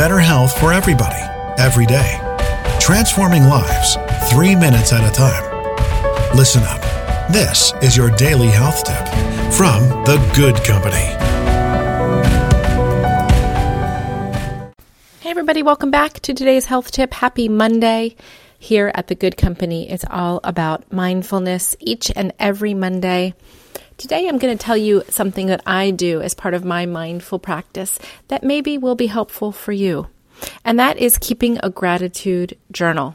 better health for everybody, every day. Transforming lives, three minutes at a time. Listen up. This is your daily health tip from The Guud Company. Hey, everybody, welcome back to today's health tip. Happy Monday. Here at The Guud Company, it's all about mindfulness each and every Monday. Today, I'm going to tell you something that I do as part of my mindful practice that maybe will be helpful for you, and that is keeping a gratitude journal.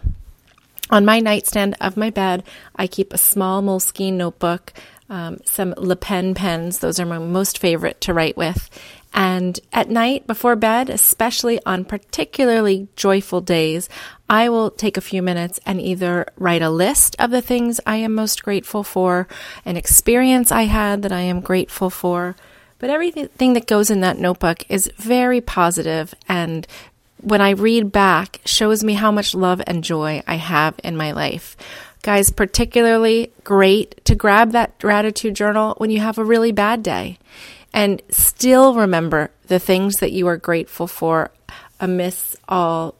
On my nightstand of my bed, I keep a small Moleskine notebook, um, some Le Pen pens, those are my most favorite to write with. And at night before bed, especially on particularly joyful days, I will take a few minutes and either write a list of the things I am most grateful for, an experience I had that I am grateful for. But everything that goes in that notebook is very positive and when I read back shows me how much love and joy I have in my life. Guys, particularly great to grab that gratitude journal when you have a really bad day and still remember the things that you are grateful for amidst all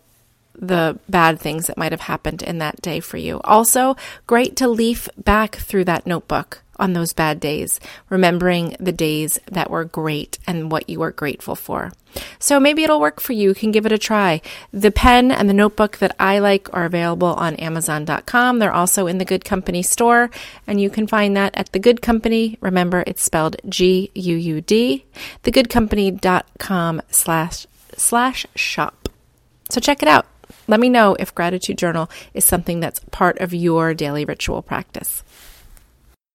the bad things that might have happened in that day for you. Also, great to leaf back through that notebook on those bad days, remembering the days that were great and what you were grateful for. So maybe it'll work for you. You can give it a try. The pen and the notebook that I like are available on Amazon.com. They're also in the Guud Company store, and you can find that at the Guud Company. Remember, it's spelled G U U D. Theguudcompany.com slash slash shop. So check it out. Let me know if gratitude journal is something that's part of your daily ritual practice.